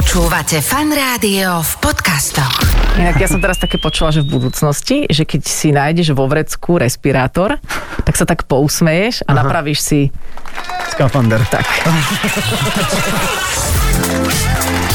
Počúvate fan rádio v podcastoch. Inak ja som teraz také počula, že v budúcnosti, že keď si nájdeš vo vrecku respirátor, tak sa tak pousmeješ a napravíš si Skafander. tak.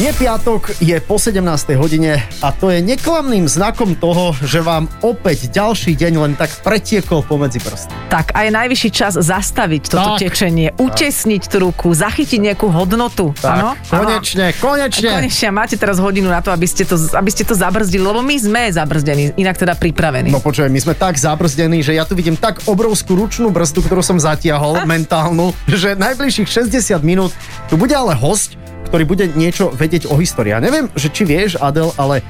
Je piatok, je po 17. hodine a to je neklamným znakom toho, že vám opäť ďalší deň len tak pretiekol pomedzi prsty. Tak a je najvyšší čas zastaviť toto Tak. tečenie, utesniť tú ruku, zachytiť nejakú hodnotu. Áno? konečne, konečne. Konečne a máte teraz hodinu na to, aby ste to, aby ste to zabrzdili, lebo my sme zabrzdení, inak teda pripravení. No počuj, my sme tak zabrzdení, že ja tu vidím tak obrovskú ručnú brzdu, ktorú som zatiahol, mentálnu, že najbližších 60 minút tu bude ale host, ktorý bude niečo vedieť o histórii. Ja neviem, že či vieš, Adel, ale e,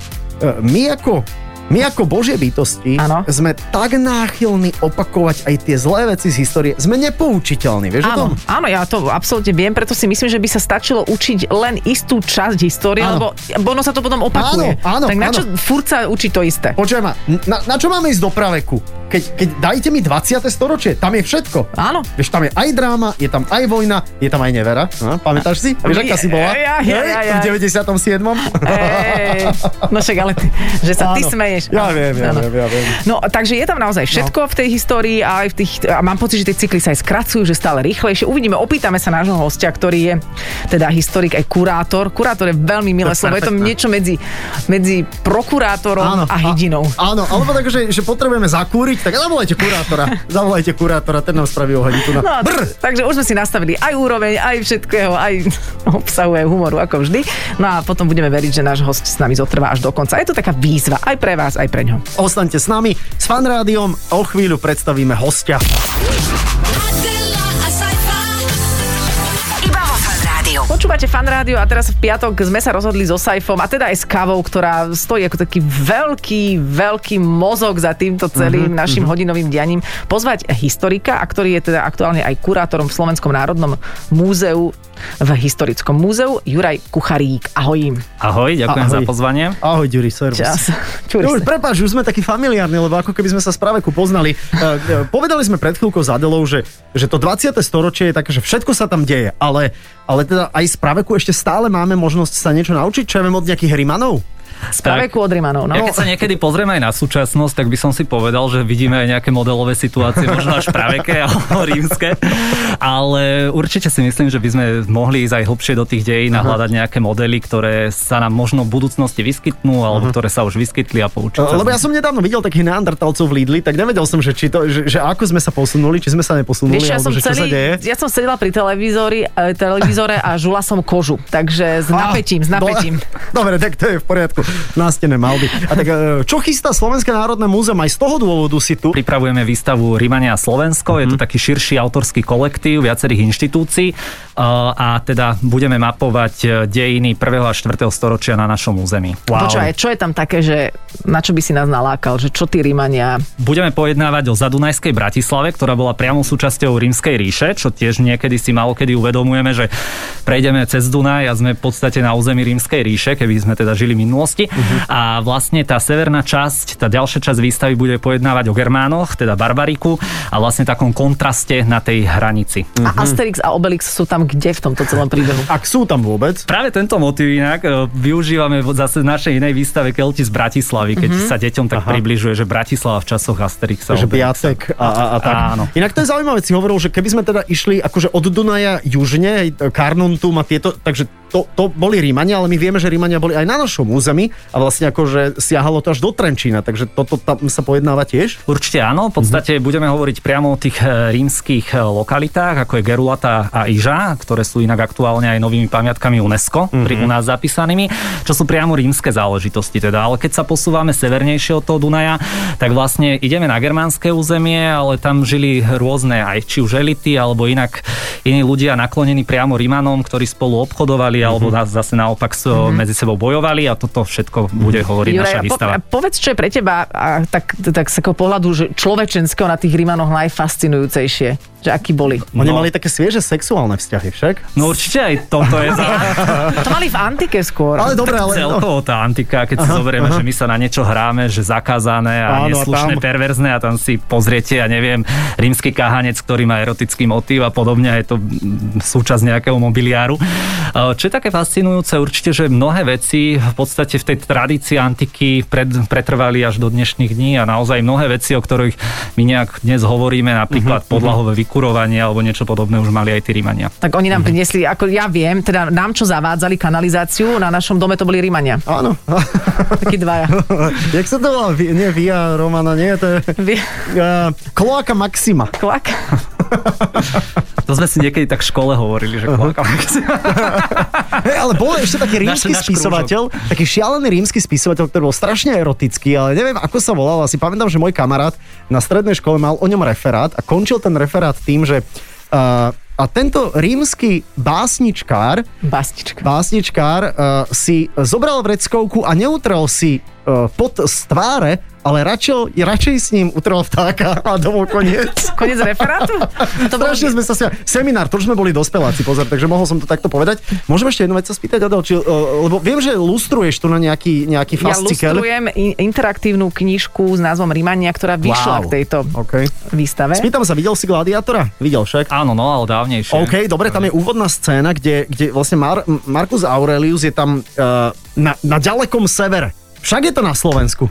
my ako my ako božie bytosti Áno. sme tak náchylní opakovať aj tie zlé veci z histórie. Sme nepoučiteľní, vieš o tom? Áno, ja to absolútne viem, preto si myslím, že by sa stačilo učiť len istú časť histórie, Áno. lebo ono sa to potom opakuje. Áno, áno, tak na čo áno. furt sa učiť to isté? Počuj ma, na, na čo máme ísť do praveku? Keď, keď dajte mi 20. storočie, tam je všetko. Áno. Vieš, tam je aj dráma, je tam aj vojna, je tam aj nevera. No, pamätáš si? Vieš, aká si bola? Ja, ja, ja, ja. V 97. Ej, no však, ale že sa ty Áno. Smeješ. Ja Áno, viem, ja áno. viem, ja viem. No, takže je tam naozaj všetko no. v tej histórii a aj v tých, a mám pocit, že tie cykly sa aj skracujú, že stále rýchlejšie. Uvidíme, opýtame sa nášho hostia, ktorý je teda historik aj kurátor. Kurátor je veľmi milé slovo, je to niečo medzi, medzi prokurátorom a hydinou. A, áno, alebo tak, že, že potrebujeme zakúriť, tak zavolajte kurátora. zavolajte kurátora, ten nám spraví ohľaditu na... No, Brr! takže už sme si nastavili aj úroveň, aj všetkého, aj obsahu, aj humoru, ako vždy. No a potom budeme veriť, že náš host s nami zotrvá až do konca. Je to taká výzva aj pre vás, aj pre ňo. Ostaňte s nami, s fanrádiom, o chvíľu predstavíme hostia. Počúvate fan rádio a teraz v piatok sme sa rozhodli so Saifom a teda aj s kávou, ktorá stojí ako taký veľký, veľký mozog za týmto celým uh-huh, našim uh-huh. hodinovým dianím, pozvať historika, a ktorý je teda aktuálne aj kurátorom v Slovenskom národnom múzeu v historickom múzeu, Juraj Kucharík. Ahoj. Ahoj, ďakujem Ahoj. za pozvanie. Ahoj, Ďuri, servus. Čas. No, Čuri už prepáč, už sme takí familiárni, lebo ako keby sme sa z praveku poznali. Uh, povedali sme pred chvíľkou s Adelou, že, že to 20. storočie je také, že všetko sa tam deje, ale, ale teda aj z praveku ešte stále máme možnosť sa niečo naučiť, čo ja viem od nejakých Rimanov. Spraveku od Rimanov. No. Ja keď sa niekedy pozriem aj na súčasnosť, tak by som si povedal, že vidíme aj nejaké modelové situácie, možno až praveke alebo rímske, ale určite si myslím, že by sme mohli ísť aj hlbšie do tých dejín a hľadať nejaké modely, ktoré sa nám možno v budúcnosti vyskytnú, alebo ktoré sa už vyskytli a poučiť. Lebo ja som nedávno videl takých neandertalcov v Lidli, tak nevedel som, že, či to, že, že ako sme sa posunuli, či sme sa neposunuli, Vieš, ja alebo že čo sa deje. celý, ja som sedela pri televízori, eh, televízore a žula som kožu. Takže s napätím, s No, napätím. Dobre, tak to je v poriadku. Nástené malby. A tak e, čo chystá Slovenské národné múzeum? Aj z toho dôvodu si tu. Pripravujeme výstavu Rímania Slovensko, je to taký širší autorský kolektív viacerých inštitúcií a, teda budeme mapovať e, dejiny 1. a 4. storočia na našom území. Počúvaj, čo je tam také, že na čo by si nás nalákal, že čo tí Rímania... Budeme pojednávať o Zadunajskej Bratislave, ktorá bola priamo súčasťou Rímskej ríše, čo tiež niekedy si malo kedy uvedomujeme, že prejdeme cez Dunaj a sme v podstate na území Rímskej ríše, keby sme teda žili v minulosti. A vlastne tá severná časť, tá ďalšia časť výstavy bude pojednávať o Germánoch, teda Barbariku a vlastne takom kontraste na tej hranici. A Asterix a Obelix sú tam kde v tomto celom príbehu? Ak sú tam vôbec. Práve tento motiv inak e, využívame zase v našej inej výstave Kelti z Bratislavy, keď sa deťom tak približuje, že Bratislava v časoch Asterixa. že. Piatek a, a, a tak. Áno. Inak to je zaujímavé, si hovoril, že keby sme teda išli akože od Dunaja južne, Karnuntum a tieto, takže to, to boli Rímania, ale my vieme, že Rímania boli aj na našom území a vlastne akože siahalo to až do Trenčína, takže toto tam sa pojednáva tiež. Určite áno, v podstate Mhm. budeme hovoriť priamo o tých e, rímskych e, lokalitách, ako je Gerulata a Iža, ktoré sú inak aktuálne aj novými pamiatkami UNESCO, Mhm. pri u nás zapísanými, čo sú priamo rímske záležitosti teda. Ale keď sa posúvame severnejšie od toho Dunaja, tak vlastne ideme na germánske územie, ale tam žili rôzne aj či už elity, alebo inak iní ľudia naklonení priamo Rímanom, ktorí spolu obchodovali, alebo nás zase naopak s- medzi sebou bojovali a toto všetko bude hovoriť naša Juraj, výstava. po, povedz, čo je pre teba a tak, tak z takého pohľadu že človečenského na tých Rímanoch najfascinujúcejšie. Že akí boli. Oni No. mali také svieže sexuálne vzťahy však. No určite aj toto je za... To mali v antike skôr. Ale dobre, ale... Celkovo tá antika, keď si zoberieme, že my sa na niečo hráme, že zakázané a Áno, a neslušné, tam- perverzné a tam si pozriete, ja neviem, rímsky kahanec, ktorý má erotický motív a podobne, je to súčasť nejakého mobiliáru. E, Čo je také fascinujúce určite, že mnohé veci v podstate v tej tradícii antiky pred, pretrvali až do dnešných dní a naozaj mnohé veci, o ktorých my nejak dnes hovoríme, napríklad podlahové vykurovanie alebo niečo podobné už mali aj tí Rímania. Tak oni nám priniesli, ako ja viem, teda nám čo zavádzali kanalizáciu, na našom dome to boli Rímania. Áno. Takí dvaja. Jak sa to volá? Nie, Via Romana, nie, to je... Vy, Uh, Kloaka Maxima. klak. To sme si niekedy tak v škole hovorili, že uh-huh. Hej, ale bol ešte taký rímsky spisovateľ, taký šialený rímsky spisovateľ, ktorý bol strašne erotický, ale neviem, ako sa volal. Asi pamätám, že môj kamarát na strednej škole mal o ňom referát a končil ten referát tým, že uh, a tento rímsky básničkár, Bastička. básničkár uh, si zobral vreckovku a neutrel si uh, pot z tváre, ale radšej, radšej s ním utrel vtáka a domov koniec. Konec referátu? To bolo... Strašne sme sa smiali. Seminár, to už sme boli dospeláci, pozor, takže mohol som to takto povedať. Môžem ešte jednu vec sa spýtať, Adel, či, uh, lebo viem, že lustruješ tu na nejaký, nejaký Ja fascikel. lustrujem in- interaktívnu knižku s názvom Rimania, ktorá vyšla Wow. k tejto OK. výstave. Spýtam sa, videl si Gladiátora? Videl však. Áno, no, ale dávnejšie. OK, dobre, tam je úvodná scéna, kde, kde vlastne Mar- Marcus Aurelius je tam uh, na, na ďalekom severe. Však je to na Slovensku.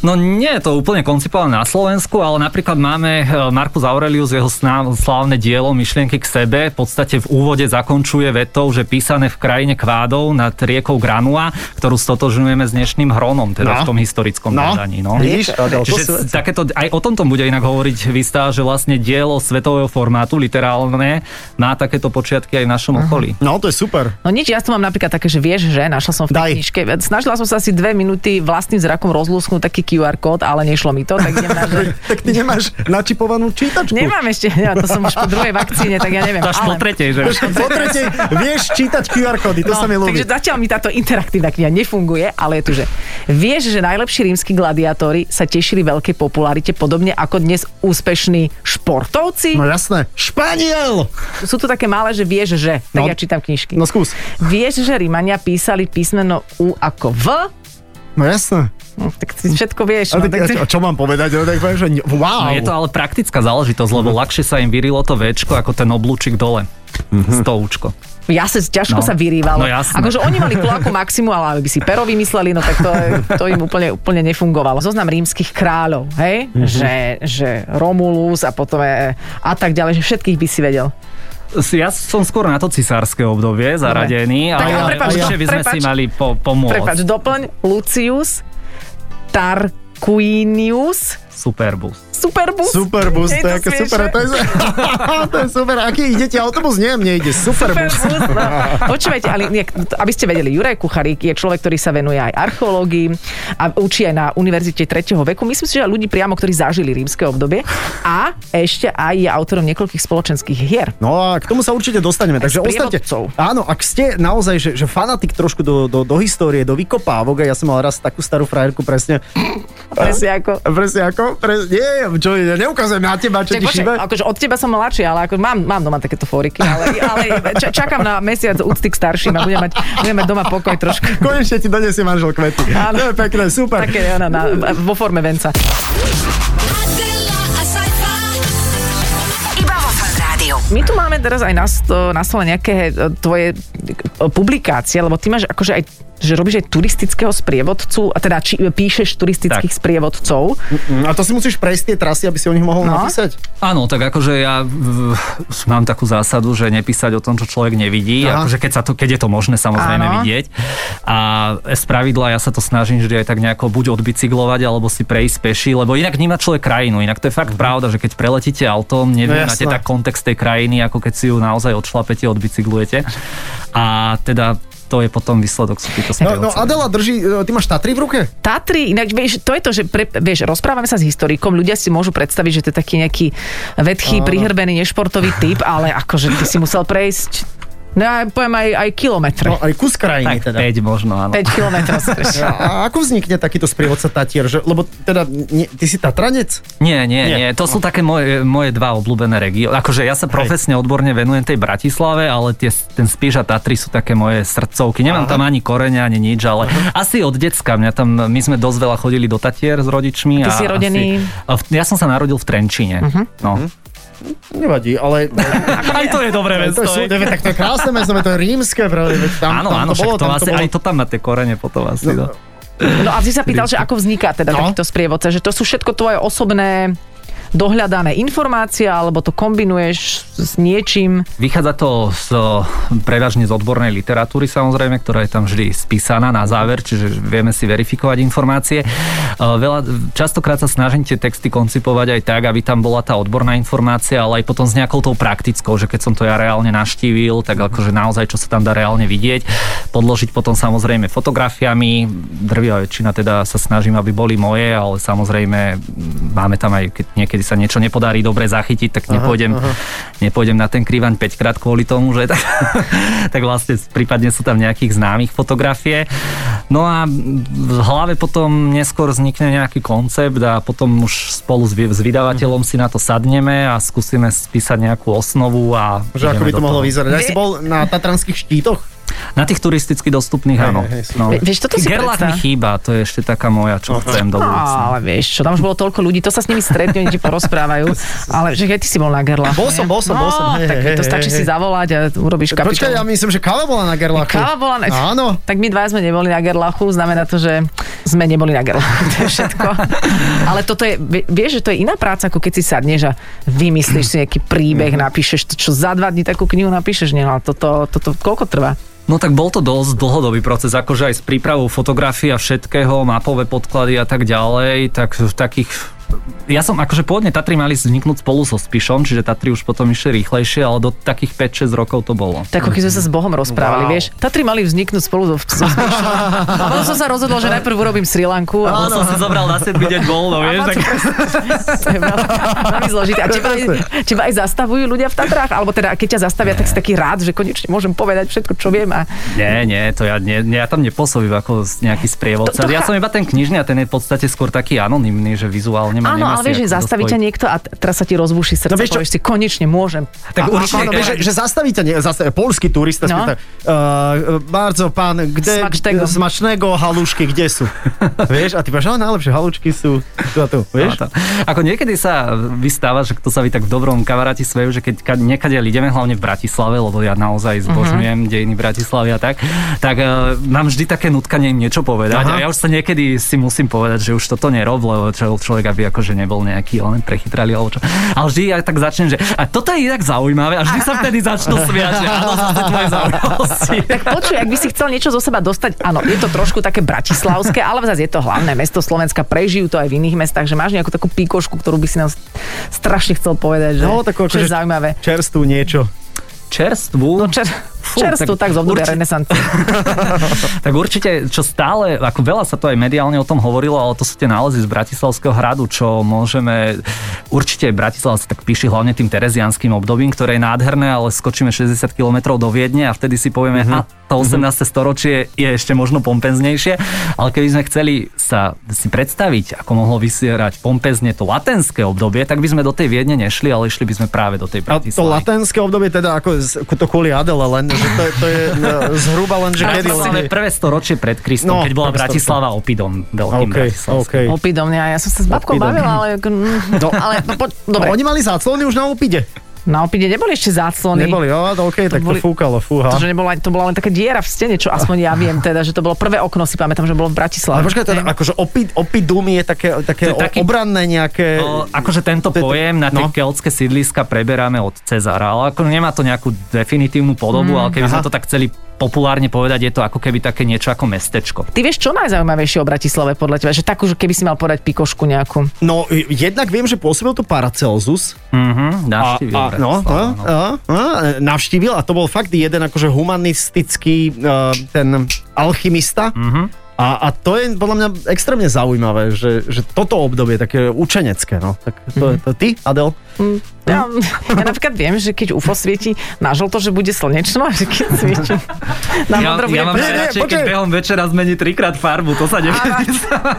No nie je to úplne koncipované na Slovensku, ale napríklad máme e, Marcus Aurelius, jeho slávne dielo Myšlienky k sebe, v podstate v úvode zakončuje vetou, že písané v krajine kvádov nad riekou Granua, ktorú stotožňujeme s dnešným Hronom, teda No. v tom historickom No, predaní. No. vidíš, Adel, to sú Čiže takéto, aj o tomto bude inak hovoriť výstava, že vlastne dielo svetového formátu, literálne, má takéto počiatky aj v našom okolí. No, to je super. No nič, ja tu mám napríklad také, že vieš, že našla som v tej knižke. Snažila som sa asi dve minúty vlastným zrakom rozlúsknuť taký QR kód, ale nešlo mi to, tak idem na že... Tak ty nemáš načipovanú čítačku. Nemám ešte, ja, to som už po druhej vakcíne, tak ja neviem. Až po tretej, že? Po tretej, vieš čítať QR kódy, to sa mi ľúbi. No, takže zatiaľ mi táto interaktívna kniha nefunguje, ale je tu, že vieš, že najlepší rímsky gladiátori sa tešili veľkej popularite, podobne ako dnes úspešní športovci. No jasné. Španiel! Sú tu také malé, že vieš, že. Tak No. ja čítam knižky. No skús. Vieš, že Rímania písali písmeno U ako V? No jasné. No, tak si všetko vieš. No, tak, tak a čo, mám povedať? No, tak poviem, že wow. No, je to ale praktická záležitosť, lebo ľahšie sa im vyrilo to Včko ako ten oblúčik dole. Mhm. Stoučko. Ja sa ťažko No. sa vyrývalo. No jasné. akože oni mali kloaku maximum, ale aby si pero vymysleli, no tak to, to im úplne, úplne nefungovalo. Zoznam rímskych kráľov, hej? Mhm. Že, že Romulus a potom je, a tak ďalej, že všetkých by si vedel. Ja som skôr na to cisárske obdobie zaradený, ale, ale prepáč, určite by sme prepáč. si mali po, pomôcť. Prepač, doplň Lucius, Tarquinius, Superbus. Superbus. Superbus, to je ako super, to je, to je super. Aký ide ti autobus? Nie, mne ide superbus. Superbus, no. Počúvajte, ale nie, aby ste vedeli, Juraj Kucharík je človek, ktorý sa venuje aj archeológii a učí aj na Univerzite 3. veku. Myslím si, že aj ľudí priamo, ktorí zažili rímske obdobie a ešte aj je autorom niekoľkých spoločenských hier. No a k tomu sa určite dostaneme. Takže ostaňte. Áno, ak ste naozaj, že, že fanatik trošku do, do, do histórie, do vykopávok, ja som mal raz takú starú frajerku presne. Presne ako... Presne ako? Pre, nie, čo, ja neukazujem na teba, čo Čak, ti počkaj, šíbe. akože od teba som mladší, ale ako mám, mám doma takéto fóriky, ale, ale ča, čakám na mesiac úcty k starším a budem mať, budem mať doma pokoj trošku. Konečne ti donesie manžel kvety. Áno. To je pekné, super. Také ona na, vo forme venca. My tu máme teraz aj na, na stole nejaké e, tvoje e, publikácie, lebo ty máš akože aj že robíš aj turistického sprievodcu, a teda či, píšeš turistických Tak. sprievodcov. A to si musíš prejsť tie trasy, aby si o nich mohol No. napísať. Áno, tak akože ja v, mám takú zásadu, že nepísať o tom, čo človek nevidí, Aha. akože keď, sa to, keď je to možné samozrejme Áno. vidieť. A z pravidla ja sa to snažím vždy aj tak nejako buď odbicyklovať, alebo si prejsť peši, lebo inak vníma človek krajinu. Inak to je fakt pravda, že keď preletíte autom, nevnímate Mhm. No tak kontext tej krajiny, ako keď si ju naozaj odšlapete, odbicyklujete. A teda to je potom výsledok sú títo No, no. Adela drží, e, ty máš Tatry v ruke? Tatry, inak vieš, to je to, že pre, vieš, rozprávame sa s historikom, ľudia si môžu predstaviť, že to je taký nejaký vedchý, prihrbený, nešportový typ, ale akože ty si musel prejsť No ja poviem aj, aj kilometre. No aj kus krajiny Tak teda. 5 možno, áno. 5 kilometrov. A, a ako vznikne takýto sprievodca Tatier? Že, lebo teda, nie, ty si Tatranec? Nie, nie, Nie. nie. To sú také moje, moje dva obľúbené regióny. Akože ja sa profesne odborne venujem tej Bratislave, ale tie, ten Spíš a Tatry sú také moje srdcovky. Nemám Aha. tam ani korene, ani nič, ale asi od decka. Mňa tam, my sme dosť veľa chodili do Tatier s rodičmi. Ty a si rodený? Asi, a ja som sa narodil v Trenčíne. No. Nevadí, ale... Aj to je dobré to, sú, tak to je krásne mesto, to je rímske, pravde, tam, Áno, tam áno, to bolo, to tam asi, to bolo. aj to tam má tie korene potom asi. No. No a ty sa pýtal, že ako vzniká teda No. takýto sprievodca, že to sú všetko tvoje osobné dohľadané informácie, alebo to kombinuješ s niečím. Vychádza to z, prevažne z odbornej literatúry samozrejme, ktorá je tam vždy spísaná na záver, čiže vieme si verifikovať informácie. E, Veľa, častokrát sa snažím tie texty koncipovať aj tak, aby tam bola tá odborná informácia, ale aj potom s nejakou tou praktickou, že keď som to ja reálne naštívil, tak akože naozaj, čo sa tam dá reálne vidieť, podložiť potom samozrejme fotografiami, drvia väčšina teda sa snažím, aby boli moje, ale samozrejme máme tam aj, keď niekedy sa niečo nepodarí dobre zachytiť, tak nepôjdem, nepôjdem na ten krivaň 5 krát kvôli tomu, že tak, tak vlastne prípadne sú tam nejakých známych fotografie. No a v hlave potom neskôr vznikne nejaký koncept a potom už spolu s, s vydavateľom si na to sadneme a skúsime spísať nejakú osnovu a Že ako by to mohlo vyzerať. Ja si bol na Tatranských štítoch? Na tých turisticky dostupných, áno. hej, no. Vie- vieš, toto si Gerlach mi chýba, to je ešte taká moja, čo chcem do No, budúcna. ale vieš čo, tam už bolo toľko ľudí, to sa s nimi stretnú, oni ti porozprávajú, ale že keď ty si bol na Gerlachu. Bol som, bol som, bol som, No, hej, tak hej, to stačí hej. si zavolať a urobíš kapitolu. Počkaj, ja myslím, že káva bola na Gerlachu. Káva bola na... Áno. Tak my dva sme neboli na Gerlachu, znamená to, že sme neboli na Gerlachu, to je všetko. Ale toto je, vie- vieš, že to je iná práca, ako keď si sadneš a vymyslíš si nejaký príbeh, napíšeš to, čo za dva dní takú knihu napíšeš, nie, ale toto, toto koľko trvá? No tak bol to dosť dlhodobý proces, akože aj s prípravou fotografií a všetkého, mapové podklady a tak ďalej, tak v takých ja som akože pôvodne Tatry mali vzniknúť spolu so Spišom, čiže Tatry už potom išli rýchlejšie, ale do takých 5-6 rokov to bolo. Tak ako keď sme sa s Bohom rozprávali, Wow. vieš. Tatry mali vzniknúť spolu so, so Spišom. A potom som sa rozhodol, že najprv urobím Sri Lanku. A som si zobral na 7 deň voľno, vieš, tak... Veľmi, zložité. A teba, aj, teba aj zastavujú ľudia v Tatrách? Alebo teda, keď ťa zastavia, tak si taký rád, že konečne môžem povedať všetko, čo viem. A... Nie, nie, to ja, nie, nie, ja tam nepôsobím ako nejaký sprievodca. To- to ja som iba ten knižný a ten je v podstate skôr taký anonymný, že vizuálne ma Áno, nemá ale vieš, že ako zastaví ťa dospojiť. niekto a teraz sa ti rozbuší srdce, No vieš čo- povieš si, konečne môžem. Tak A- určite, áno, vieš, že, že zastavíte, nie, zastaví, polský turista No. spýta, uh, bardzo pán, kde, Smačnego. smačného halušky, kde sú? vieš, a ty povieš, najlepšie halušky sú tu a tu, vieš? No, to, ako niekedy sa vystáva, že to sa vy tak v dobrom kamaráti svejú, že keď ka- niekade ideme, hlavne v Bratislave, lebo ja naozaj zbožňujem uh-huh. dejiny Bratislavy a tak, tak uh, mám vždy také nutkanie im niečo povedať. Aha. A ja už sa niekedy si musím povedať, že už toto nerob, lebo čo, človek aby akože nebol nejaký len prechytrali alebo čo. Ale vždy ja tak začnem, že a toto je inak zaujímavé a vždy sa vtedy začnú smiať, že áno, zase tvoje zaujímavosti. Tak počuj, ak by si chcel niečo zo seba dostať, áno, je to trošku také bratislavské, ale zase je to hlavné mesto Slovenska, prežijú to aj v iných mestách, že máš nejakú takú pikošku, ktorú by si nám strašne chcel povedať, že No, takú čo je akože- zaujímavé. Čerstvú niečo. Čerstvú. No čer, Fú, čerstvu, tak, tak z obdobia renesancie. Tak určite, čo stále, ako veľa sa to aj mediálne o tom hovorilo, ale to sú tie nálezy z Bratislavského hradu, čo môžeme, určite Bratislava sa tak píši hlavne tým terezianským obdobím, ktoré je nádherné, ale skočíme 60 km do Viedne a vtedy si povieme, Mhm. uh-huh. a to 18. storočie je ešte možno pompeznejšie, ale keby sme chceli sa si predstaviť, ako mohlo vysierať pompezne to latenské obdobie, tak by sme do tej Viedne nešli, ale išli by sme práve do tej A to Bratislavy. latenské obdobie teda ako to kvôli Adele len, že to, je- to je no, zhruba len, že kedy len... prvé storočie pred Kristom, No, keď bola Bratislava opidom veľkým OK, bratislavským. OK. Opidom, ja, ja som sa s babkou Opidom. bavila, ale... No. ale no, po, No, dobre, oni mali záclony už na opide. Na opide neboli ešte záclony. Neboli, jo, no, OK, tak boli- to fúkalo, fúha. To, že nebola, to bola len taká diera v stene, čo aspoň ja viem teda, že to bolo prvé okno, si pamätám, že bolo v Bratislave. Ale počkaj, teda, akože opi, opidum je také, také, To je taký- obranné nejaké... No, akože tento to je to- pojem na tie no. keltské sídliska preberáme od Cezara, ale ako nemá to nejakú definitívnu podobu, ale keby aha. sme to tak chceli populárne povedať, je to ako keby také niečo ako mestečko. Ty vieš, čo najzaujímavejšie o Bratislave podľa teba? Že takú, keby si mal podať pikošku nejakú. No, jednak viem, že pôsobil tu Paracelsus. Mhm, navštívil a, no, Bratislavu, no, no, no, navštívil a to bol fakt jeden akože humanistický uh, ten alchymista. Mhm. A, a to je podľa mňa extrémne zaujímavé, že, že toto obdobie také učenecké, no. Tak to, Mhm. to ty, Adel? Ja, ja napríklad viem, že keď UFO svieti na žlto, že bude slnečno a že keď svieti na Ja, modro bude ja mám Nie, nie, najradšej, keď počkaj. behom večera zmení trikrát farbu, to sa nevie.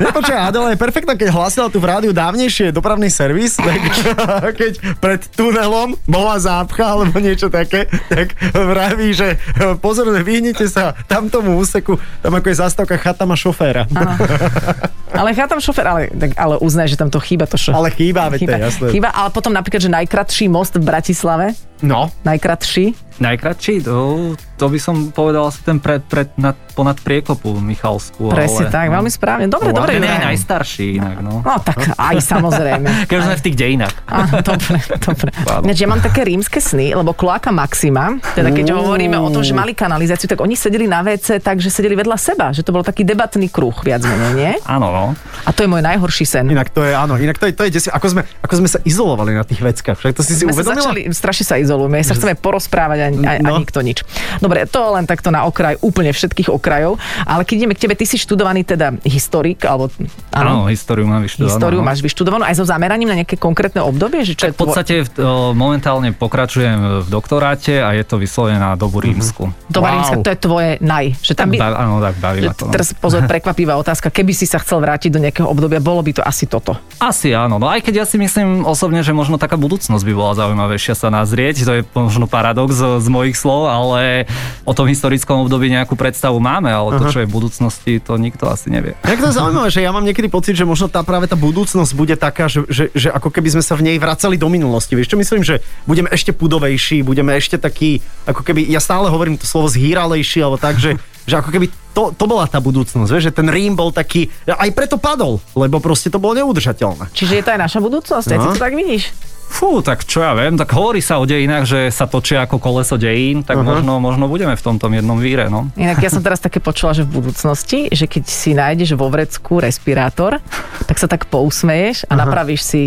Nepočkaj, Adela je perfektná, keď hlasila tu v rádiu dávnejšie dopravný servis, tak keď pred tunelom bola zápcha alebo niečo také, tak vraví, že e, pozor, vyhnite sa tamtomu úseku, tam ako je zastávka chata má šoféra. Ale tam šofer, ale, tak, ale uznaj, že tam to chýba. To šo... Ale chýba, veď to je jasné. chýba, ale potom napríklad, že najkratší most v Bratislave, No, najkratší, Najkratší? To, to by som povedal asi ten pred, pred, nad, ponad priekopu Michalsku. presne ale, tak, veľmi správne. Dobre, dobre. Nie, dobre. najstarší inak, no. No tak aj samozrejme. Keď sme v tých dejinách. Áno, dobre, dobre. Ináč, ja mám také rímske sny, lebo kloaka Maxima, teda keď hovoríme o tom, že mali kanalizáciu, tak oni sedeli na WC tak, že sedeli vedľa seba, že to bol taký debatný kruh, viac menej, nie? Áno, no. A to je môj najhorší sen. inak to je, áno, inak to je, to je desi, ako sme, ako sme sa izolovali na tých veckách, však to si si sa uvedomila? začali, strašne sa izolujeme, sa chceme porozprávať a, a, No. nikto nič. Dobre, to len takto na okraj, úplne všetkých okrajov, ale keď ideme k tebe, ty si študovaný teda historik, alebo Áno, históriu mám vyštudovanú. históriu no. máš vyštudovanú aj so zameraním na nejaké konkrétne obdobie? Že čo Tak je v podstate o, momentálne pokračujem v doktoráte a je to vyslovene na dobu rímsku. Doba Wow. rímska, to je tvoje naj. Že tam by, áno, tak baví to. no. teraz pozor, prekvapivá otázka. Keby si sa chcel vrátiť do nejakého obdobia, bolo by to asi toto. Asi áno, no aj keď ja si myslím osobne, že možno taká budúcnosť by bola zaujímavejšia sa nazrieť, to je možno paradox z, mojich slov, ale o tom historickom období nejakú predstavu máme, ale to, čo je v budúcnosti, to nikto asi nevie. Jak to je zaujímavé, že ja mám niekedy pocit, že možno tá práve tá budúcnosť bude taká, že, že, že ako keby sme sa v nej vracali do minulosti. Vieš čo myslím, že budeme ešte pudovejší, budeme ešte taký, ako keby, ja stále hovorím to slovo zhýralejší, alebo tak, že, že ako keby to, to bola tá budúcnosť, vieš, že ten Rím bol taký, aj preto padol, lebo proste to bolo neudržateľné. Čiže je to aj naša budúcnosť, aj ty No. to tak vidíš. Fú, tak čo ja viem, tak hovorí sa o dejinách, že sa točia ako koleso dejín, tak možno, možno budeme v tomto jednom víre, no. Inak ja som teraz také počula, že v budúcnosti, že keď si nájdeš vo vrecku respirátor, tak sa tak pousmeješ a napravíš si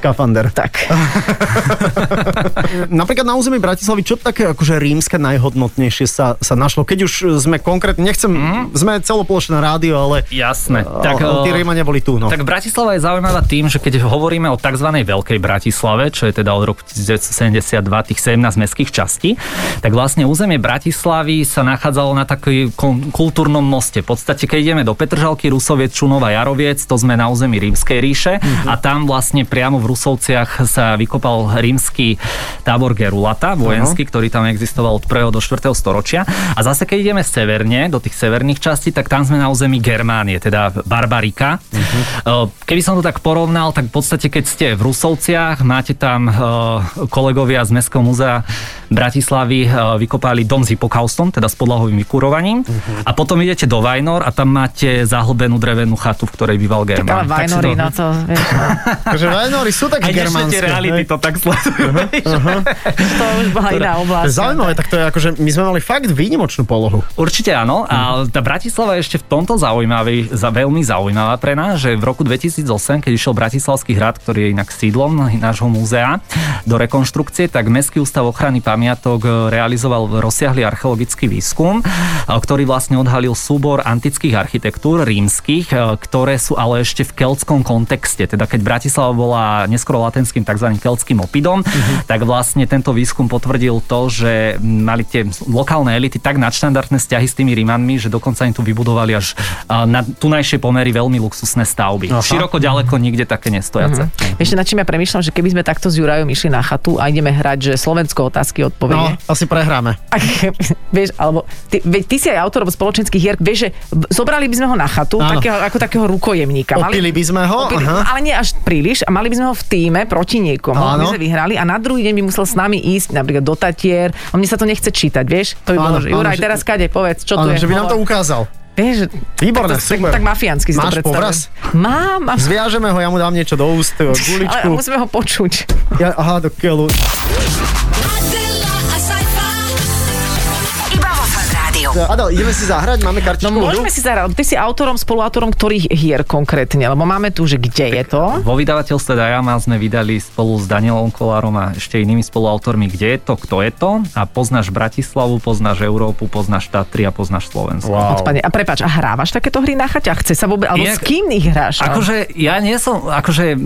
Skafander. tak. Napríklad na území Bratislavy, čo také akože rímske najhodnotnejšie sa, sa našlo? Keď už sme konkrétne, nechcem, sme celoplošné rádio, ale Jasné. tak, o, tí Rímania boli tu. No. Tak Bratislava je zaujímavá tým, že keď hovoríme o tzv. Veľkej Bratislave, čo je teda od roku 1972 tých 17 mestských častí, tak vlastne územie Bratislavy sa nachádzalo na takej kon- kultúrnom moste. V podstate, keď ideme do Petržalky, Rusoviec, Čunova, Jaroviec, to sme na území Rímskej ríše a tam vlastne priamo v Rusovciach sa vykopal rímsky tábor Gerulata, vojenský, ktorý tam existoval od 1. do 4. storočia. A zase keď ideme severne, do tých severných častí, tak tam sme na území Germánie, teda Barbarika. Uh-huh. Keby som to tak porovnal, tak v podstate keď ste v Rusovciach, máte tam kolegovia z Mestského múzea Bratislavy uh, vykopali dom s hypokaustom, teda s podlahovým vykurovaním. Uh-huh. A potom idete do Vajnor a tam máte zahlbenú drevenú chatu, v ktorej býval Tak ale Germán. Tak si Vajnory, to- no to, vieš, no, Takže Vajnori sú také Aj germánske. tie reality to tak sledujú. vieš. to už bola iná oblasť. Zaujímavé, tak to je akože, my sme mali fakt výnimočnú polohu. Určite áno. A tá Bratislava je ešte v tomto zaujímavý, za, veľmi zaujímavá pre nás, že v roku 2008, keď išiel Bratislavský hrad, ktorý je inak sídlom nášho múzea, do rekonštrukcie, tak Mestský ústav ochrany pamiatok e, realizoval rozsiahly archeologický výskum, e, ktorý vlastne odhalil súbor antických architektúr rímskych, e, ktoré sú ale ešte v keltskom kontexte. Teda keď Bratislava bola neskoro latenským tzv. keltským opidom, tak vlastne tento výskum potvrdil to, že mali tie lokálne elity tak nadštandardné vzťahy s tými Rímanmi, že dokonca im tu vybudovali až na tunajšie pomery veľmi luxusné stavby. Aha. Široko ďaleko nikde také nestojace. Ešte nad čím ja premýšľam, že keby sme takto s Jurajom išli na chatu a ideme hrať, že Slovensko otázky No, odpovede. asi prehráme. Ak, vieš, alebo ty, veď ty si aj autor spoločenských hier, vieš, že zobrali by sme ho na chatu, Áno. takého, ako takého rukojemníka. Opili by sme ho, opili, aha. ale nie až príliš, a mali by sme ho v týme proti niekomu, Áno. by sme vyhrali a na druhý deň by musel s nami ísť napríklad do Tatier. A mne sa to nechce čítať, vieš? To by bolo, že Juraj, že- teraz kade, povedz, čo tu Áno, je. že by nám to ukázal. Vieš, Výborné, tak, to- super. tak, tak mafiánsky si Máš to povraz? Mám, mám. Zviažeme ho, ja mu dám niečo do úst, Ale guličku. musíme ho počuť. Ja, aha, do keľu. Adel, ideme si zahrať, máme kartičku. No môžeme si zahrať. Ty si autorom, spoluautorom ktorých hier konkrétne? Lebo máme tu, že kde je to? Vo vydavateľstve Dajama sme vydali spolu s Danielom Kolárom a ešte inými spoluautormi Kde je to, kto je to a poznáš Bratislavu, poznáš Európu, poznáš Tatry a poznáš Slovensko. Wow. Odpadne. A prepač, a hrávaš takéto hry na chate? A chce sa vôbec, alebo Inak- s kým ich hráš? Akože ja nie som, akože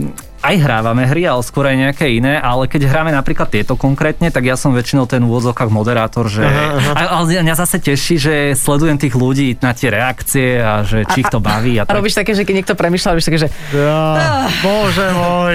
Aj hrávame hry, ale skôr aj nejaké iné, ale keď hráme napríklad tieto konkrétne, tak ja som väčšinou ten v úvodzovkách moderátor, že... A, ale mňa zase teší, že sledujem tých ľudí na tie reakcie a že či ich to baví. A A, tak. robíš také, že keď niekto premyšľa, robíš také, že Ja, bože môj.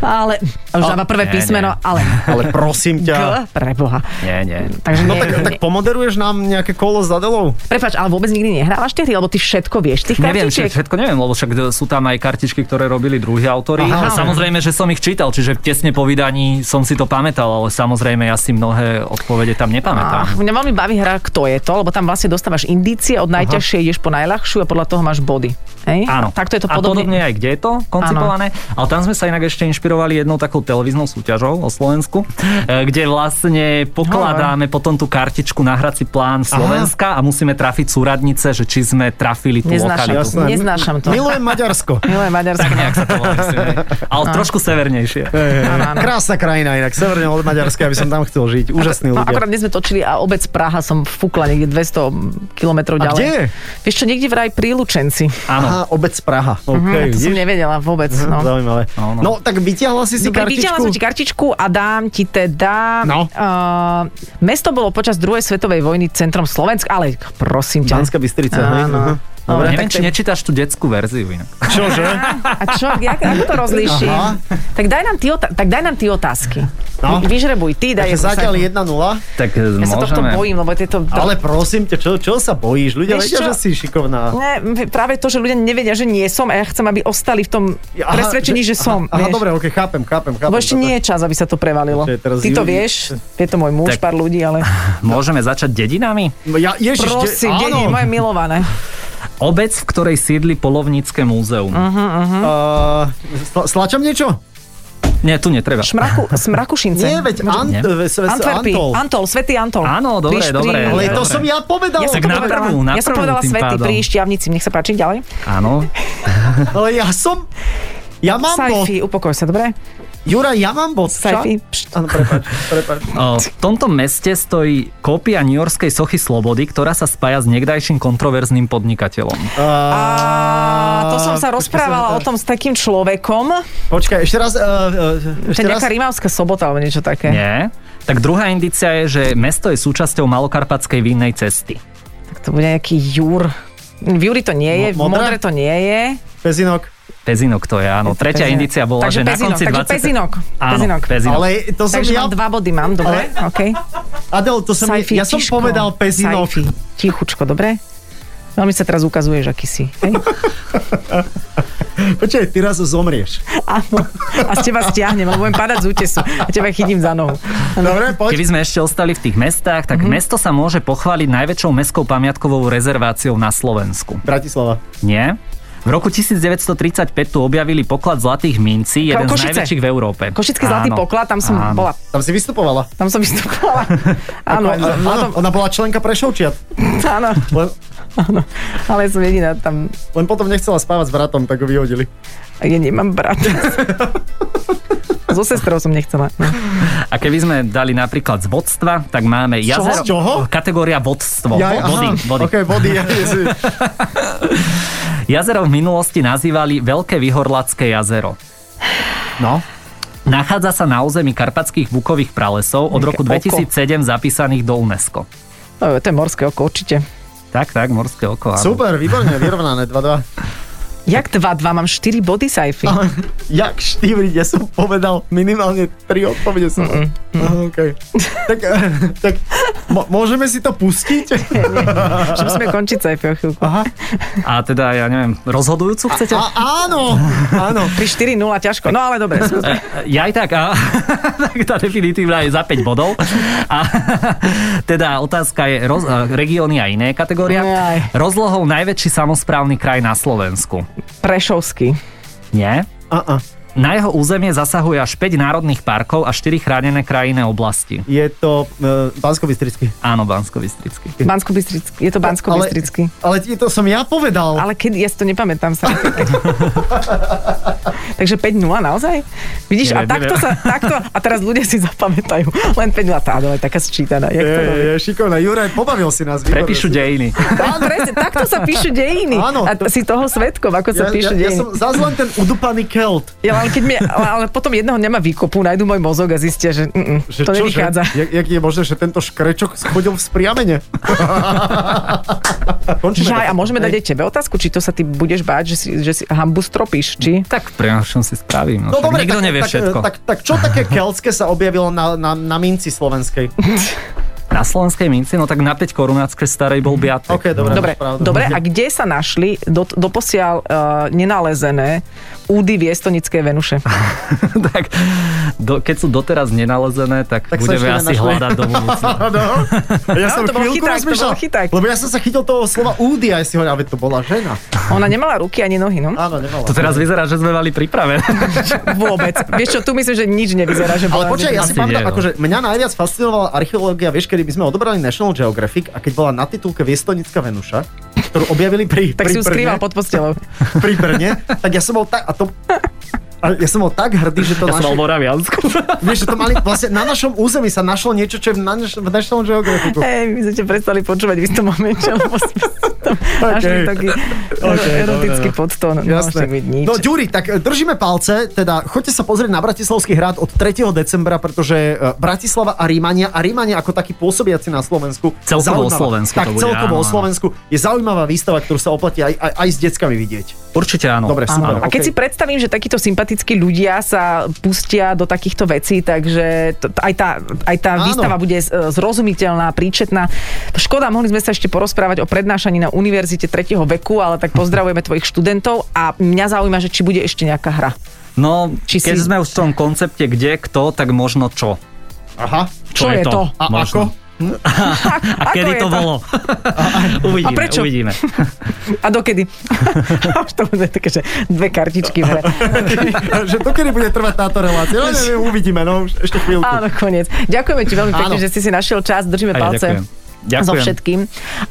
ale, už dáva prvé nie, písmeno, nie. ale Ale prosím G, ťa. preboha. Nie, nie. Takže No nie, tak, nie. tak pomoderuješ nám nejaké kolo s Adelou? Prepač, ale vôbec nikdy nehrávaš tie hry, lebo ty všetko vieš, tých Neviem, kartičiek. všetko neviem, lebo však sú tam aj kartičky, ktoré robili druhí autori. Aha. A samozrejme, že som ich čítal, čiže tesne po vydaní som si to pamätal, ale samozrejme ja si mnohé odpovede tam nepamätám. Ah, mňa veľmi baví hra Kto je to, lebo tam vlastne dostávaš indície, od najťažšej ideš po najľahšiu a podľa toho máš body. Hej? Áno. Takto je to a podobne. podobne aj kde je to koncipované. Ale tam sme sa inak ešte inšpirovali jednou takou televíznou súťažou o Slovensku, e, kde vlastne pokladáme potom tú kartičku na hrací plán Slovenska a musíme trafiť súradnice, že či sme trafili tú Neznášam, lokalitu. Jasné. neznášam to. Milujem Maďarsko. Milujem Maďarsko. Tak nejak sa to Ale trošku severnejšie. Áno, áno. Krásna krajina inak, severne od Maďarska, aby som tam chcel žiť. Úžasní No, ľudia. akorát dnes sme točili a obec Praha som fúkla niekde 200 kilometrov A ďalej. kde je? Vieš čo, niekde vraj pri Lučenci. Áno. Aha, obec Praha. Mhm, Okay, to som nevedela vôbec. No. Zaujímavé. No, no. No, tak vyťahla si si Dobre, vyťahla kartičku. som ti kartičku a dám ti teda... No. Uh, mesto bolo počas druhej svetovej vojny centrom Slovenska, ale prosím ťa. Banská Bystrica. hej? Áno. Aha. Dobre, Neviem, tak či nečítaš tú detskú verziu inak. Čože? A čo, jak, ako to rozlíšim? Aha. Tak daj, nám ty otá- tak daj nám ty otázky. No. Vy- Vyžrebuj, ty daj. Takže zatiaľ 1-0. Tak Ja sa tohto môžeme... bojím, lebo tieto... Ale prosím ťa, čo, čo sa bojíš? Ľudia Vieš vedia, čo? že si šikovná. Ne, práve to, že ľudia nevedia, že nie som a ja chcem, aby ostali v tom Aha, presvedčení, že, som. Aha, aha dobre, ok, chápem, chápem, chápem. Lebo ešte nie je čas, aby sa to prevalilo. Že teraz Ty to vieš, je to môj muž, Tak- pár ľudí, ale Môžeme začať dedinami? No Ja, ježiš, prosím, de- dediny, moje milované. Obec, v ktorej sídli polovnícke múzeum. Uh, sla- slačam niečo? Nie, tu netreba. Šmraku, smrakušince. Nie, veď Ant, Nie. Antwerpy, Antol. Antol, Svetý Antol. Áno, dobre, Pri- dobre. pri- Ale to Dobre. som ja povedal. Ja som na povedala, prvú, na ja som povedala tým Svety pádom. pri Šťavnici. Nech sa páči, ďalej. Áno. Ale ja som... Ja mám bod. Saifi, upokoj sa, dobre? Jura, ja mám bod. Saifi. Áno, prepáč, prepáč. O, V tomto meste stojí kópia New Yorkskej sochy Slobody, ktorá sa spája s niekdajším kontroverzným podnikateľom. A to som sa rozprávala o tom s takým človekom. Počkaj, ešte raz... Uh, uh, To je nejaká rimavská sobota alebo niečo také. Nie? Tak druhá indícia je, že mesto je súčasťou malokarpatskej vinnej cesty. Tak to bude nejaký Júr. V Júri to nie je, v Mo- modré? Modre to nie je. Pezinok. Pezinok to je, áno. Tretia Pezinok. indícia bola, Takže že na Pezinok, konci takže 20... Pezinok. Áno, Pezinok. Pezinok. Ale to som Takže ja... mám dva body, mám, dobre? OK. Adel, to som... Saifi, ja som tiško. povedal Pezinok. Saifi, tichučko, dobre? Veľmi sa teraz ukazuješ, aký si. Hej? Počkaj, ty raz zomrieš. Áno. A z teba stiahnem, lebo budem padať z útesu. A teba chytím za nohu. Dobre, poď. Keby sme ešte ostali v tých mestách, tak Mhm. mesto sa môže pochváliť najväčšou mestskou pamiatkovou rezerváciou na Slovensku. Bratislava. Nie? V roku 1935 tu objavili poklad zlatých mincí, jeden z Košice. najväčších v Európe. Košický zlatý Áno. poklad, tam som Áno. bola. Tam si vystupovala. Tam som vystupovala. Áno, Áno, tom, ona bola členka Prešovčiat. áno, Len, áno. Ale som jediná tam. len potom nechcela spávať s bratom, tak ho vyhodili. Ja nemám brata. So sestrou som nechcela. No. A keby sme dali napríklad z vodstva, tak máme čoho? jazero... Z čoho? Kategória vodstvo. Ja, vody, aha, vody. OK, vody. Ja, Jazero v minulosti nazývali Veľké Vyhorlacké jazero. no. Nachádza sa na území karpatských bukových pralesov od roku oko. 2007 zapísaných do UNESCO. No, to je morské oko, určite. Tak, tak, morské oko. áno. Super, výborne, vyrovnané, 2-2. Jak 2-2? Mám 4 body, Saifi. Jak štyvriť, ja som povedal minimálne 3 odpovede som. Aha, okay. tak, eh, tak môžeme si to pustiť? Že musíme končiť Saifi o chvíľku. Aha. A teda, ja neviem, rozhodujúcu chcete? A, áno, áno. Pri 4-0 ťažko. No ale dobre. skúsme. Ja aj tak, a, tak tá definitívna je za 5 bodov. A, teda otázka je roz, a, regióny a iné kategória. Rozlohou najväčší samozprávny kraj na Slovensku. Prešovský. Nie? A. Na jeho územie zasahuje až 5 národných parkov a 4 chránené krajinné oblasti. Je to uh, Bansko-Bystrický. Áno, Bansko-Bystrický. Bansko-Bystrický. Je to Bansko-Bystrický. Ale, ale to som ja povedal. Ale keď, ja si to nepamätám sa. Takže 5-0 naozaj? Vidíš, a Neviem, takto neviem. sa, takto, a teraz ľudia si zapamätajú. Len 5-0, tá, ale taká sčítaná. Robí? je, je šikovné. Juraj, pobavil si nás. Prepíšu dejiny. Á, presne, takto sa píšu dejiny. Áno, a to- si toho svetkom, ako sa Ja, píšu ja, ja dejiny. som zase len ten udupaný Kelt. Ja ale, keď mi, ale, potom jedného dňa ma vykopu, nájdu môj mozog a zistia, že, mm, Že to čo, nevychádza. Že, jak, jak je možné, že tento škrečok schodil v spriamene? Končíme Žaj, a môžeme dať aj tebe otázku, či to sa ty budeš báť, že si, že si hambu stropíš, či? Tak pri našom si spravím. No, No dobre, nikto tak, nevie tak, všetko. Tak, tak, čo také keltské sa objavilo na, na, na minci slovenskej? Na slovenskej minci, no tak na 5 korunáckej starej bol biatek. OK, dobre. Dobre, dobre, a kde sa našli do, doposiaľ uh, nenalezené údy viestonické Venuše? tak do, keď sú doteraz nenalezené, tak, Tak budeme asi nenašli. hľadať do budúcna. No, ja No, som to bol chyták, to bol chyták. lebo ja som sa chytil toho slova údy a ja si hovoril, ale to bola žena. Ona nemala ruky ani nohy, no? Áno, nemala. To teraz vyzerá, že sme mali pripravené. Vôbec. Vieš čo, tu myslím, že nič nevyzerá, že Ale bola počkaj, ja si pamätám, no. akože mňa najviac fascinovala archeológia, vieš, kedy by sme odobrali National Geographic a keď bola na titulke Viestonická Venuša, ktorú objavili pri, Tak pri si ju skrýval pod postelou. pri Brne, tak ja som bol tak, a to, a ja som bol tak hrdý, že to Ja som naši, mal Moraviansku. vieš, že to mali, vlastne na našom území sa našlo niečo, čo je v, na, v National Geographicu. Hej, my sme ťa prestali počúvať v istom momente, lebo sme našli taký erotický dobre, no. podtón. No, Jasné. nič. No, Ďuri, tak e, držíme palce, teda choďte sa pozrieť na Bratislavský hrad od 3. decembra, pretože e, Bratislava a Rímania a Rímania ako taký pôsobiaci na Slovensku. Celkovo zaujímavá- Slovensku Tak, to bude, celkovo áno, o. Slovensku je zaujímavá výstava, ktorú sa oplatí aj, aj, aj s deckami vidieť. Určite áno. Dobre, super. Áno. A keď okej. si predstavím, že takíto sympatickí ľudia sa pustia do takýchto vecí, takže to, to, aj tá, aj tá Áno. výstava bude e, zrozumiteľná, príčetná. Škoda, mohli sme sa ešte porozprávať o prednášaní na univerzite 3. veku, ale tak pozdravujeme tvojich študentov a mňa zaujíma, že či bude ešte nejaká hra. No, Či keď si- sme už v tom koncepte kde, kto, tak možno čo. Aha. Čo je to? A ako? A Ako kedy to to? bolo? uvidíme, A prečo? uvidíme. A dokedy? Už to bude také, že dve kartičky hre. že dokedy bude trvať táto relácia? No, neviem, uvidíme, no, už ešte chvíľku. Áno, koniec. Ďakujeme ti veľmi pekne, Áno. že si si našiel čas. Držíme Aj, palce. ďakujem. Ďakujem. So všetkým.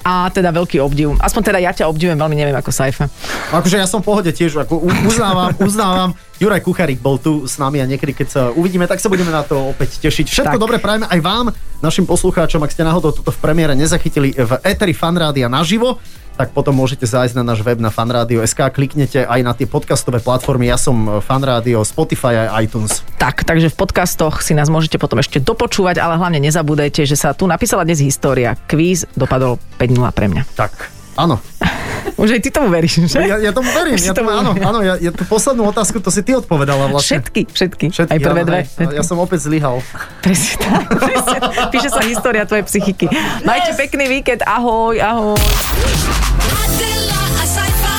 A teda veľký obdiv. Aspoň teda ja ťa obdivujem veľmi, neviem ako Saifa. Akože ja som v pohode tiež, ako uznávam, uznávam. Juraj Kucharík bol tu s nami a niekedy, keď sa uvidíme, tak sa budeme na to opäť tešiť. Všetko Tak. dobre prajeme aj vám, našim poslucháčom, ak ste náhodou toto v premiére nezachytili v Eteri Fanrádia naživo, tak potom môžete zájsť na náš web na fanradio.sk, kliknete aj na tie podcastové platformy, ja som Fanrádio, Spotify aj iTunes. Tak, takže v podcastoch si nás môžete potom ešte dopočúvať, ale hlavne nezabúdajte, že sa tu napísala dnes história. Kvíz dopadol 5-0 pre mňa. Tak, áno. Už aj ty tomu veríš, že? Ja, ja tomu verím, ja tomu, áno, áno, ja, ja tú poslednú otázku, to si ty odpovedala vlastne. Všetky, všetky, Všetky, Aj prvé áno, dve. hej. Ja som opäť zlyhal. Presne tak. Presne. Píše sa história tvojej psychiky. Majte pekný víkend. Ahoj, ahoj. Adela, a sci-fi.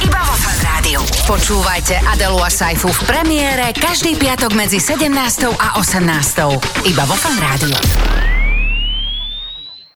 Iba vo Fan Rádiu. Počúvajte Adelu a Saifu v premiére každý piatok medzi 17. a 18. Iba vo Fan Rádiu.